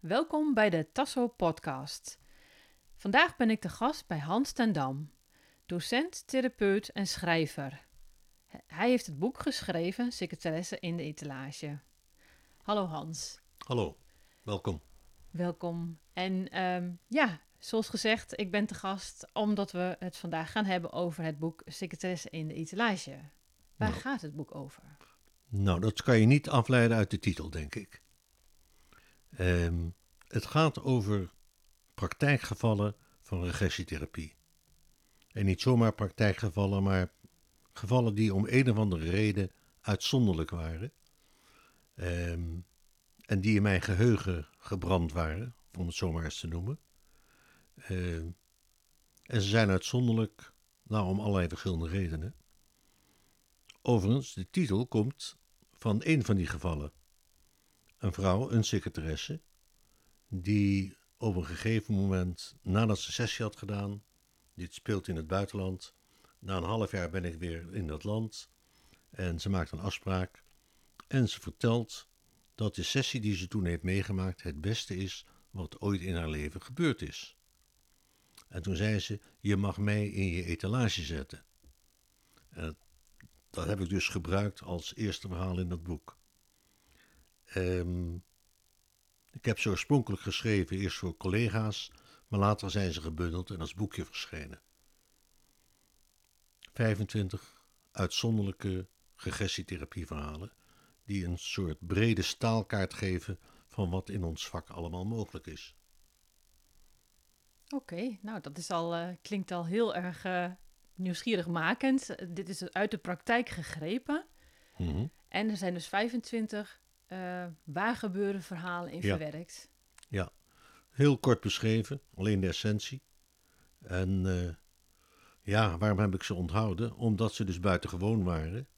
Welkom bij de Tasso Podcast. Vandaag ben ik de gast bij Hans ten Dam, docent, therapeut en schrijver. Hij heeft het boek geschreven, Secretaresse in de etalage. Hallo Hans. Hallo, welkom. Welkom. En ehm, ja, zoals gezegd, ik ben te gast omdat we het vandaag gaan hebben over het boek Secretaresse in de etalage. Waar Nou. gaat het boek over? Nou, dat kan je niet afleiden uit de titel, denk ik. Ehm, het gaat over praktijkgevallen van regressietherapie. En niet zomaar praktijkgevallen, maar gevallen die om een of andere reden uitzonderlijk waren. Ehm, en die in mijn geheugen gebrand waren, om het zomaar eens te noemen. Ehm, en ze zijn uitzonderlijk, nou om allerlei verschillende redenen. Overigens, de titel komt van een van die gevallen. Een vrouw, een secretaresse, die op een gegeven moment, nadat ze sessie had gedaan, dit speelt in het buitenland, na een half jaar ben ik weer in dat land en ze maakt een afspraak en ze vertelt dat de sessie die ze toen heeft meegemaakt het beste is wat ooit in haar leven gebeurd is. En toen zei ze, je mag mij in je etalage zetten. En dat heb ik dus gebruikt als eerste verhaal in dat boek. Ehm, ik heb ze oorspronkelijk geschreven, eerst voor collega's, maar later zijn ze gebundeld en als boekje verschenen. 25 uitzonderlijke regressietherapieverhalen die een soort brede staalkaart geven van wat in ons vak allemaal mogelijk is. Oké, nou dat is al, eh, klinkt al heel erg eh, nieuwsgierigmakend. Eh, dit is uit de praktijk gegrepen. Mhm. En er zijn dus 25 eh waargebeurde verhalen in Ja. verwerkt. Heel kort beschreven, alleen de essentie. En eh, ja, waarom heb ik ze onthouden? Omdat ze dus buitengewoon waren.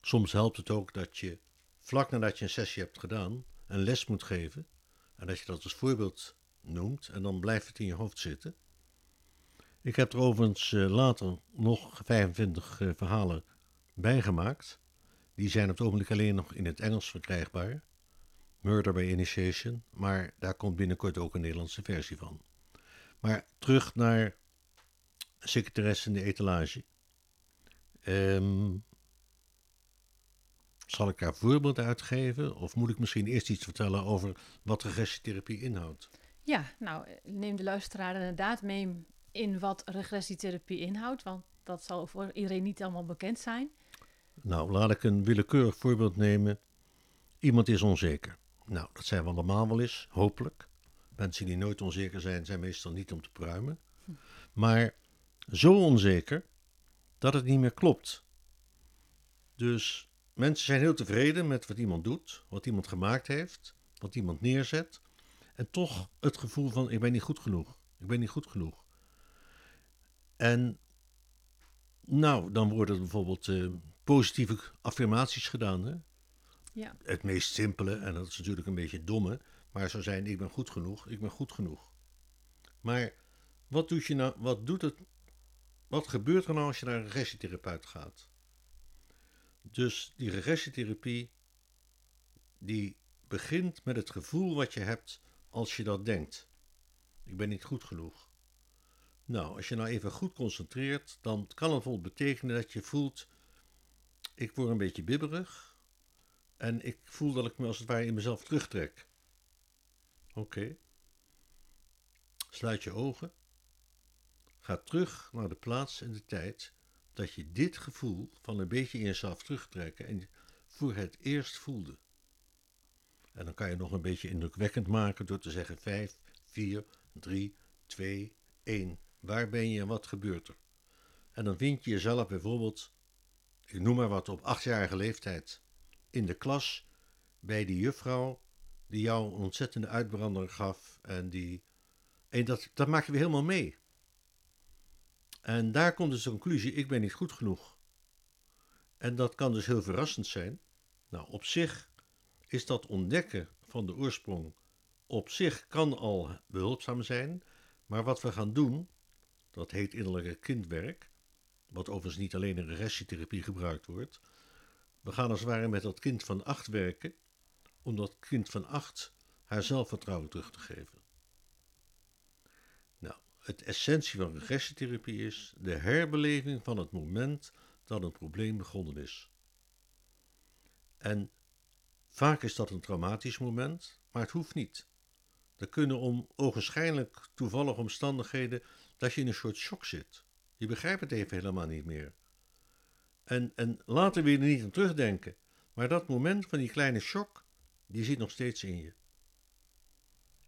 Soms helpt het ook dat je vlak nadat je een sessie hebt gedaan, een les moet geven. En dat je dat als voorbeeld noemt en dan blijft het in je hoofd zitten. Ik heb er overigens eh, later nog 25 eh, verhalen bijgemaakt. Die zijn op het ogenblik alleen nog in het Engels verkrijgbaar. Murder by Initiation, maar daar komt binnenkort ook een Nederlandse versie van. Maar terug naar secretaresse in de etalage. Ehm, zal ik daar voorbeelden uitgeven of moet ik misschien eerst iets vertellen over wat regressietherapie inhoudt? Ja, nou neem de luisteraar inderdaad mee in wat regressietherapie inhoudt, want dat zal voor iedereen niet allemaal bekend zijn. Nou, laat ik een willekeurig voorbeeld nemen. Iemand is onzeker. Nou, dat zijn we allemaal wel eens, hopelijk. Mensen die nooit onzeker zijn, zijn meestal niet om te pruimen. Maar zo onzeker dat het niet meer klopt. Dus mensen zijn heel tevreden met wat iemand doet, wat iemand gemaakt heeft, wat iemand neerzet. En toch het gevoel van ik ben niet goed genoeg. Ik ben niet goed genoeg. En nou, dan worden bijvoorbeeld eh, positieve affirmaties gedaan. Hè? Ja, Het meest simpele, en dat is natuurlijk een beetje domme, maar zou zijn: ik ben goed genoeg, ik ben goed genoeg. Maar wat doet, je nou, wat doet het, wat gebeurt er nou als je naar een regressietherapeut gaat? Dus die regressietherapie, die begint met het gevoel wat je hebt als je dat denkt. Ik ben niet goed genoeg. Nou, als je nou even goed concentreert, dan kan het bijvoorbeeld betekenen dat je voelt: ik word een beetje bibberig. En ik voel dat ik me als het ware in mezelf terugtrek. Oké. Sluit je ogen. Ga terug naar de plaats en de tijd dat je dit gevoel van een beetje in jezelf terugtrekken en voor het eerst voelde. En dan kan je nog een beetje indrukwekkend maken door te zeggen 5, 4, 3, 2, 1. Waar ben je en wat gebeurt er? En dan vind je jezelf bijvoorbeeld, ik noem maar wat, op achtjarige leeftijd in de klas bij die juffrouw die jou een ontzettende uitbrander gaf. En, die, en dat, dat maak je weer helemaal mee. En daar komt dus de conclusie, ik ben niet goed genoeg. En dat kan dus heel verrassend zijn. Nou, op zich is dat ontdekken van de oorsprong op zich kan al behulpzaam zijn. Maar wat we gaan doen, dat heet innerlijke kindwerk. Wat overigens niet alleen in regressietherapie gebruikt wordt. We gaan als het ware met dat kind van acht werken, omdat kind van acht haar zelfvertrouwen terug te geven. Nou, het essentie van regressietherapie is de herbeleving van het moment dat een probleem begonnen is. En vaak is dat een traumatisch moment, maar het hoeft niet. Er kunnen om ogenschijnlijk toevallige omstandigheden dat je in een soort shock zit. Je begrijpt het even helemaal niet meer. En, en later weer niet aan terugdenken. Maar dat moment van die kleine shock, die zit nog steeds in je.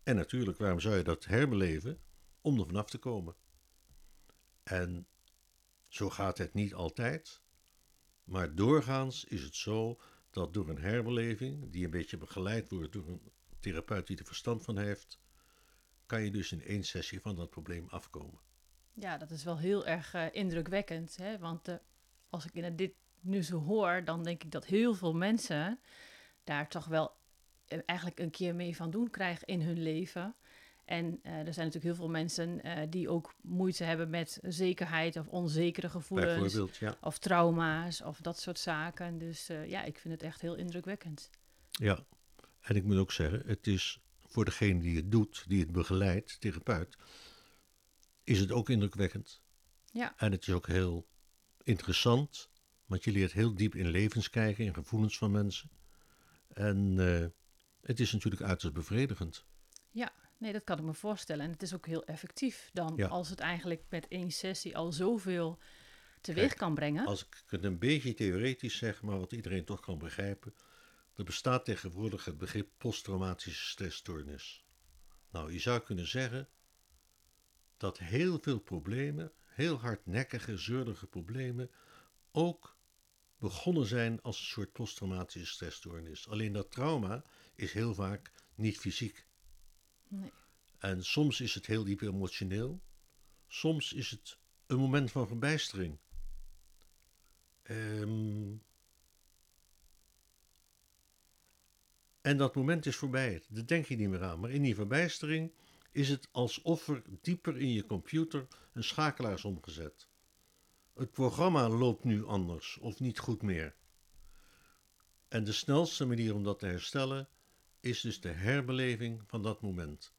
En natuurlijk, waarom zou je dat herbeleven? Om er vanaf te komen. En zo gaat het niet altijd. Maar doorgaans is het zo dat door een herbeleving, die een beetje begeleid wordt door een therapeut die er verstand van heeft, kan je dus in één sessie van dat probleem afkomen. Ja, dat is wel heel erg uh, indrukwekkend. Hè? Want uh, als ik in dit nu zo hoor, dan denk ik dat heel veel mensen daar toch wel eh, eigenlijk een keer mee van doen krijgen in hun leven. En er zijn natuurlijk heel veel mensen die ook moeite hebben met zekerheid of onzekere gevoelens. Ja. Of trauma's of dat soort zaken. Dus ja, ik vind het echt heel indrukwekkend. Ja, en ik moet ook zeggen, het is voor degene die het doet, die het begeleidt, therapeut, is het ook indrukwekkend. Ja. En het is ook heel interessant, want je leert heel diep in levens kijken, in gevoelens van mensen. En uh, het is natuurlijk uiterst bevredigend. Ja, nee, dat kan ik me voorstellen. En het is ook heel effectief dan, Ja. als het eigenlijk met één sessie al zoveel teweeg Kijk, kan brengen. Als ik het een beetje theoretisch zeg, maar wat iedereen toch kan begrijpen. Er bestaat tegenwoordig het begrip posttraumatische stressstoornis. Nou, je zou kunnen zeggen dat heel veel problemen, heel hardnekkige, zeurige problemen, ook begonnen zijn als een soort posttraumatische stressstoornis. Alleen dat trauma is heel vaak niet fysiek. Nee. En soms is het heel diep emotioneel. Soms is het een moment van verbijstering. Ehm, en dat moment is voorbij. Daar denk je niet meer aan. Maar in die verbijstering is het alsof er dieper in je computer een schakelaar is omgezet. Het programma loopt nu anders of niet goed meer. En de snelste manier om dat te herstellen is dus de herbeleving van dat moment.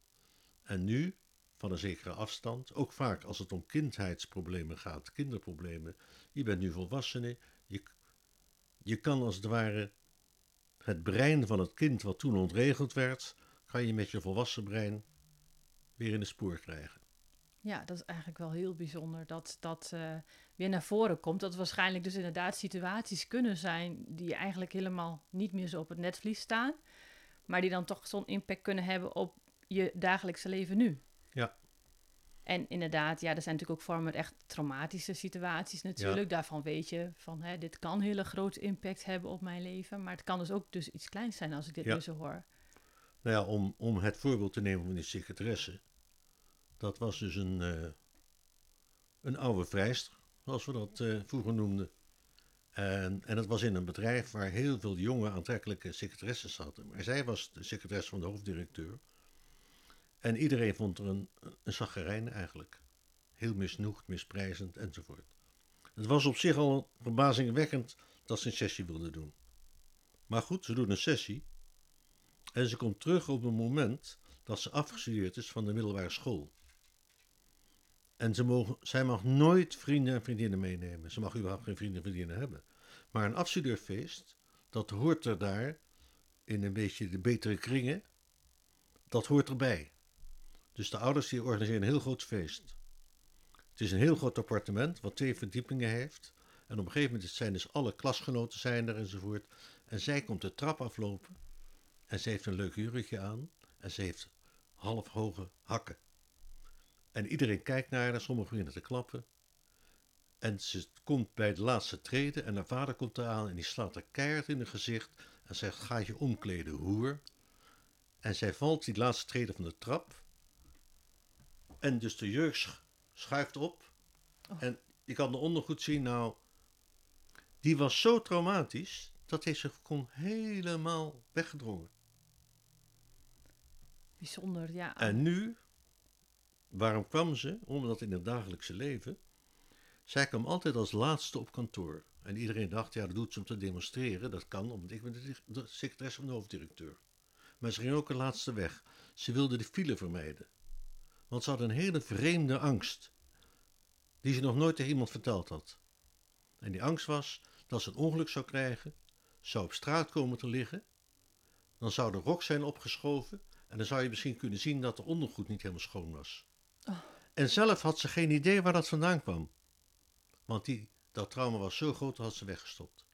En nu, van een zekere afstand, ook vaak als het om kindheidsproblemen gaat, kinderproblemen. Je bent nu volwassene, je, je kan als het ware het brein van het kind wat toen ontregeld werd, kan je met je volwassen brein weer in het spoor krijgen. Ja, dat is eigenlijk wel heel bijzonder dat dat eh, weer naar voren komt. Dat waarschijnlijk dus inderdaad situaties kunnen zijn die eigenlijk helemaal niet meer zo op het netvlies staan, maar die dan toch zo'n impact kunnen hebben op je dagelijkse leven nu. Ja. En inderdaad, ja, er zijn natuurlijk ook vormen echt traumatische situaties natuurlijk. Daarvan weet je van, hè, dit kan hele grote impact hebben op mijn leven. Maar het kan dus ook dus iets kleins zijn als ik dit Ja. nu zo hoor. Nou ja, om, om het voorbeeld te nemen van die secretaresse. Dat was dus een, eh, een oude vrijster, zoals we dat eh, vroeger noemden. En, en het was in een bedrijf waar heel veel jonge, aantrekkelijke secretaresses zaten. Maar zij was de secretaresse van de hoofddirecteur. En iedereen vond er een, een eigenlijk. Heel misnoegd, misprijzend enzovoort. Het was op zich al verbazingwekkend dat ze een sessie wilde doen. Maar goed, ze doet een sessie. En ze komt terug op een moment dat ze afgestudeerd is van de middelbare school. En ze mogen, zij mag nooit vrienden en vriendinnen meenemen. Ze mag überhaupt geen vrienden en vriendinnen hebben. Maar een afstudeerfeest, dat hoort er daar in een beetje de betere kringen. Dat hoort erbij. Dus de ouders die organiseren een heel groot feest. Het is een heel groot appartement wat twee verdiepingen heeft. En op een gegeven moment zijn dus alle klasgenoten zijn er enzovoort. En zij komt de trap aflopen. En ze heeft een leuk jurkje aan. En ze heeft half hoge hakken. En iedereen kijkt naar haar, sommigen beginnen te klappen. En ze komt bij de laatste trede en haar vader komt eraan en die slaat haar keihard in het gezicht en zegt, ga je omkleden, hoer. En zij valt die laatste trede van de trap. En dus de jurk sch- schuift op. Oh. En je kan eronder goed zien, nou, die was zo traumatisch, dat heeft zich kon helemaal weggedrongen. Bijzonder, ja. En nu, waarom kwam ze? Omdat in het dagelijkse leven, zij kwam altijd als laatste op kantoor. En iedereen dacht, ja, dat doet ze om te demonstreren. Dat kan, omdat ik ben de, de secretaresse van de hoofddirecteur. maar ze ging ook een laatste weg. Ze wilde de file vermijden. Want ze had een hele vreemde angst, die ze nog nooit tegen iemand verteld had. En die angst was dat ze een ongeluk zou krijgen, zou op straat komen te liggen, dan zou de rok zijn opgeschoven en dan zou je misschien kunnen zien dat de ondergoed niet helemaal schoon was. Oh. En zelf had ze geen idee waar dat vandaan kwam. Want die, dat trauma was zo groot, dat had ze weggestopt.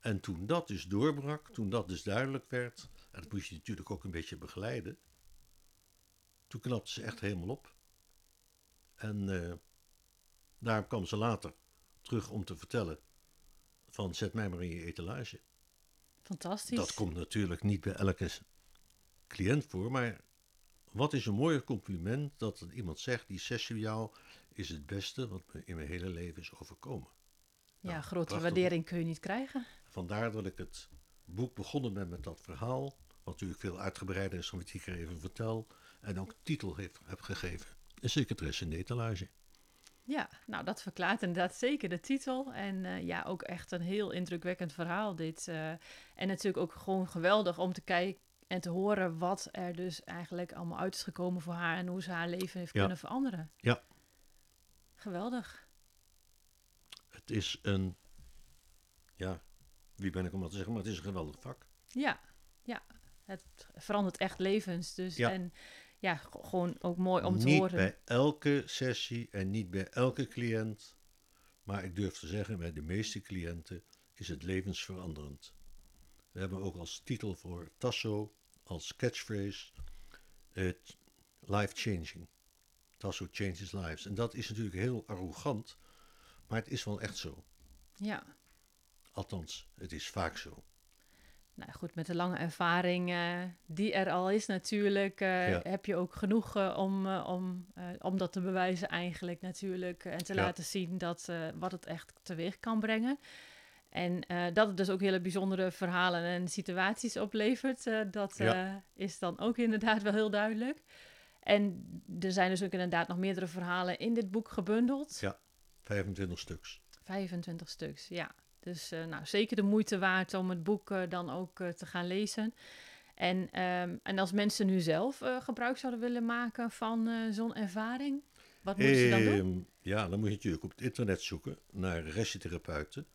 En toen dat dus doorbrak, toen dat dus duidelijk werd, en dat moest je natuurlijk ook een beetje begeleiden, toen knapte ze echt helemaal op. En uh, daarom kwam ze later terug om te vertellen van zet mij maar in je etalage. Fantastisch. Dat komt natuurlijk niet bij elke cliënt voor, maar wat is een mooier compliment dat iemand zegt, die sessie jou is het beste wat me in mijn hele leven is overkomen. Ja, nou, grotere waardering kun je niet krijgen. Vandaar dat ik het boek begonnen ben met dat verhaal, wat natuurlijk veel uitgebreider is dan wat ik er even vertel, en ook titel heeft, heb gegeven. Een secretaresse in de etalage. Ja, nou dat verklaart inderdaad zeker de titel. En uh, ja, ook echt een heel indrukwekkend verhaal dit. Uh, en natuurlijk ook gewoon geweldig om te kijken en te horen wat er dus eigenlijk allemaal uit is gekomen voor haar en hoe ze haar leven heeft Ja. kunnen veranderen. Ja. Geweldig. Het is een, ja, wie ben ik om dat te zeggen, maar het is een geweldig vak. Ja, ja. Het verandert echt levens. Dus Ja. en ja, gewoon ook mooi om te niet horen. bij elke sessie en niet bij elke cliënt, maar ik durf te zeggen, bij de meeste cliënten is het levensveranderend. We hebben ook als titel voor Tasso, als catchphrase, het life-changing. Tasso changes lives. En dat is natuurlijk heel arrogant, maar het is wel echt zo. Ja. Althans, het is vaak zo. Nou goed, met de lange ervaring eh, die er al is natuurlijk, eh, Ja. heb je ook genoeg eh, om, om, om dat te bewijzen eigenlijk natuurlijk. En te Ja. laten zien dat, wat het echt teweeg kan brengen. En eh, dat het dus ook hele bijzondere verhalen en situaties oplevert, eh, dat Ja. eh, is dan ook inderdaad wel heel duidelijk. En er zijn dus ook inderdaad nog meerdere verhalen in dit boek gebundeld. Ja. 25 stuks. 25 stuks, ja. Dus nou, zeker de moeite waard om het boek dan ook te gaan lezen. En, ehm, en als mensen nu zelf gebruik zouden willen maken van zo'n ervaring, wat moeten ze dan doen? Ehm, ja, dan moet je natuurlijk op het internet zoeken naar regietherapeuten.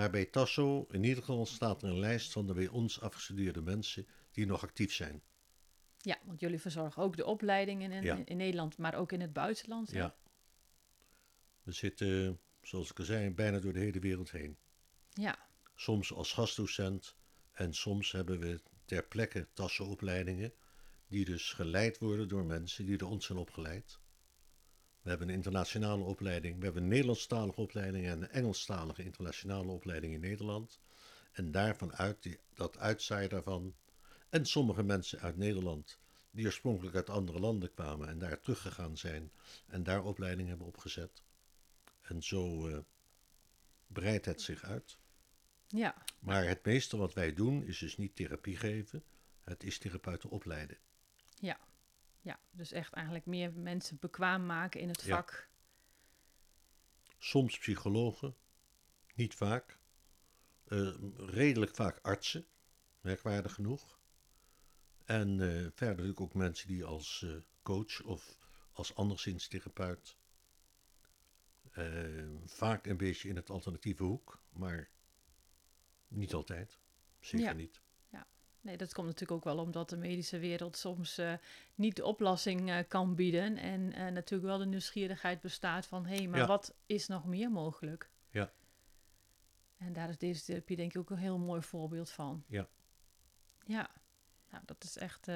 Maar bij Tasso in ieder geval staat er een lijst van de bij ons afgestudeerde mensen die nog actief zijn. Ja, want jullie verzorgen ook de opleidingen in, Ja. in Nederland, maar ook in het buitenland. hè? Ja. We zitten, zoals ik al zei, bijna door de hele wereld heen. ja, Soms als gastdocent en soms hebben we ter plekke Tasso-opleidingen die dus geleid worden door mensen die door ons zijn opgeleid. We hebben een internationale opleiding, we hebben een Nederlandstalige opleiding en een Engelstalige internationale opleiding in Nederland. En daarvan uit, die, dat uitzaai daarvan. En sommige mensen uit Nederland die oorspronkelijk uit andere landen kwamen en daar teruggegaan zijn en daar opleiding hebben opgezet. En zo eh, breidt het zich uit. ja, Maar het meeste wat wij doen is dus niet therapie geven, het is therapeuten opleiden. ja. Ja, dus echt eigenlijk meer mensen bekwaam maken in het Ja. vak. Soms psychologen, niet vaak. Eh, redelijk vaak artsen, merkwaardig genoeg. En eh, verder natuurlijk ook mensen die als eh, coach of als anderszins therapeut. vaak een beetje in het alternatieve hoek, maar niet altijd. Zeker Ja. niet. Nee, dat komt natuurlijk ook wel omdat de medische wereld soms eh, niet de oplossing eh, kan bieden. En eh, natuurlijk wel de nieuwsgierigheid bestaat van... hé, hey, maar Ja. wat is nog meer mogelijk? Ja. En daar is deze therapie denk ik ook een heel mooi voorbeeld van. Ja. Ja, nou, dat is echt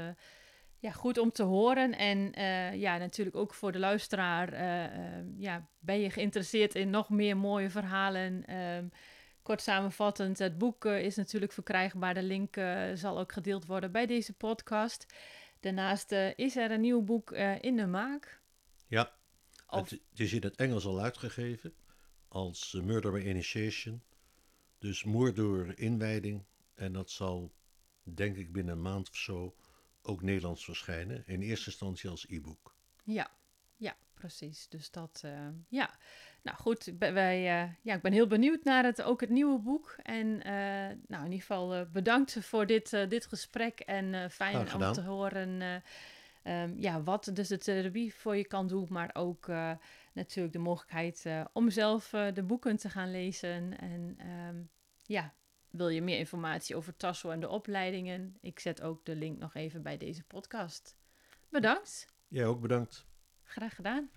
ja, goed om te horen. En ja, natuurlijk ook voor de luisteraar... ja, ben je geïnteresseerd in nog meer mooie verhalen... Ehm, Kort samenvattend, het boek eh, is natuurlijk verkrijgbaar. De link eh, zal ook gedeeld worden bij deze podcast. Daarnaast eh, is er een nieuw boek in de maak. Ja, Of- het, is in het Engels al uitgegeven als Murder by Initiation. Dus moord door inwijding. En dat zal, denk ik, binnen een maand of zo ook Nederlands verschijnen. In eerste instantie als e-book. Ja, ja, precies. Dus dat, ja. Nou goed, wij, uh, ja, ik ben heel benieuwd naar het, ook het nieuwe boek. En uh, nou, in ieder geval uh, bedankt voor dit, dit gesprek. En fijn om te horen um, ja, wat dus de therapie voor je kan doen. Maar ook natuurlijk de mogelijkheid om zelf de boeken te gaan lezen. En um, ja, wil je meer informatie over Tasso en de opleidingen? Ik zet ook de link nog even bij deze podcast. Bedankt. Jij ook bedankt. Graag gedaan.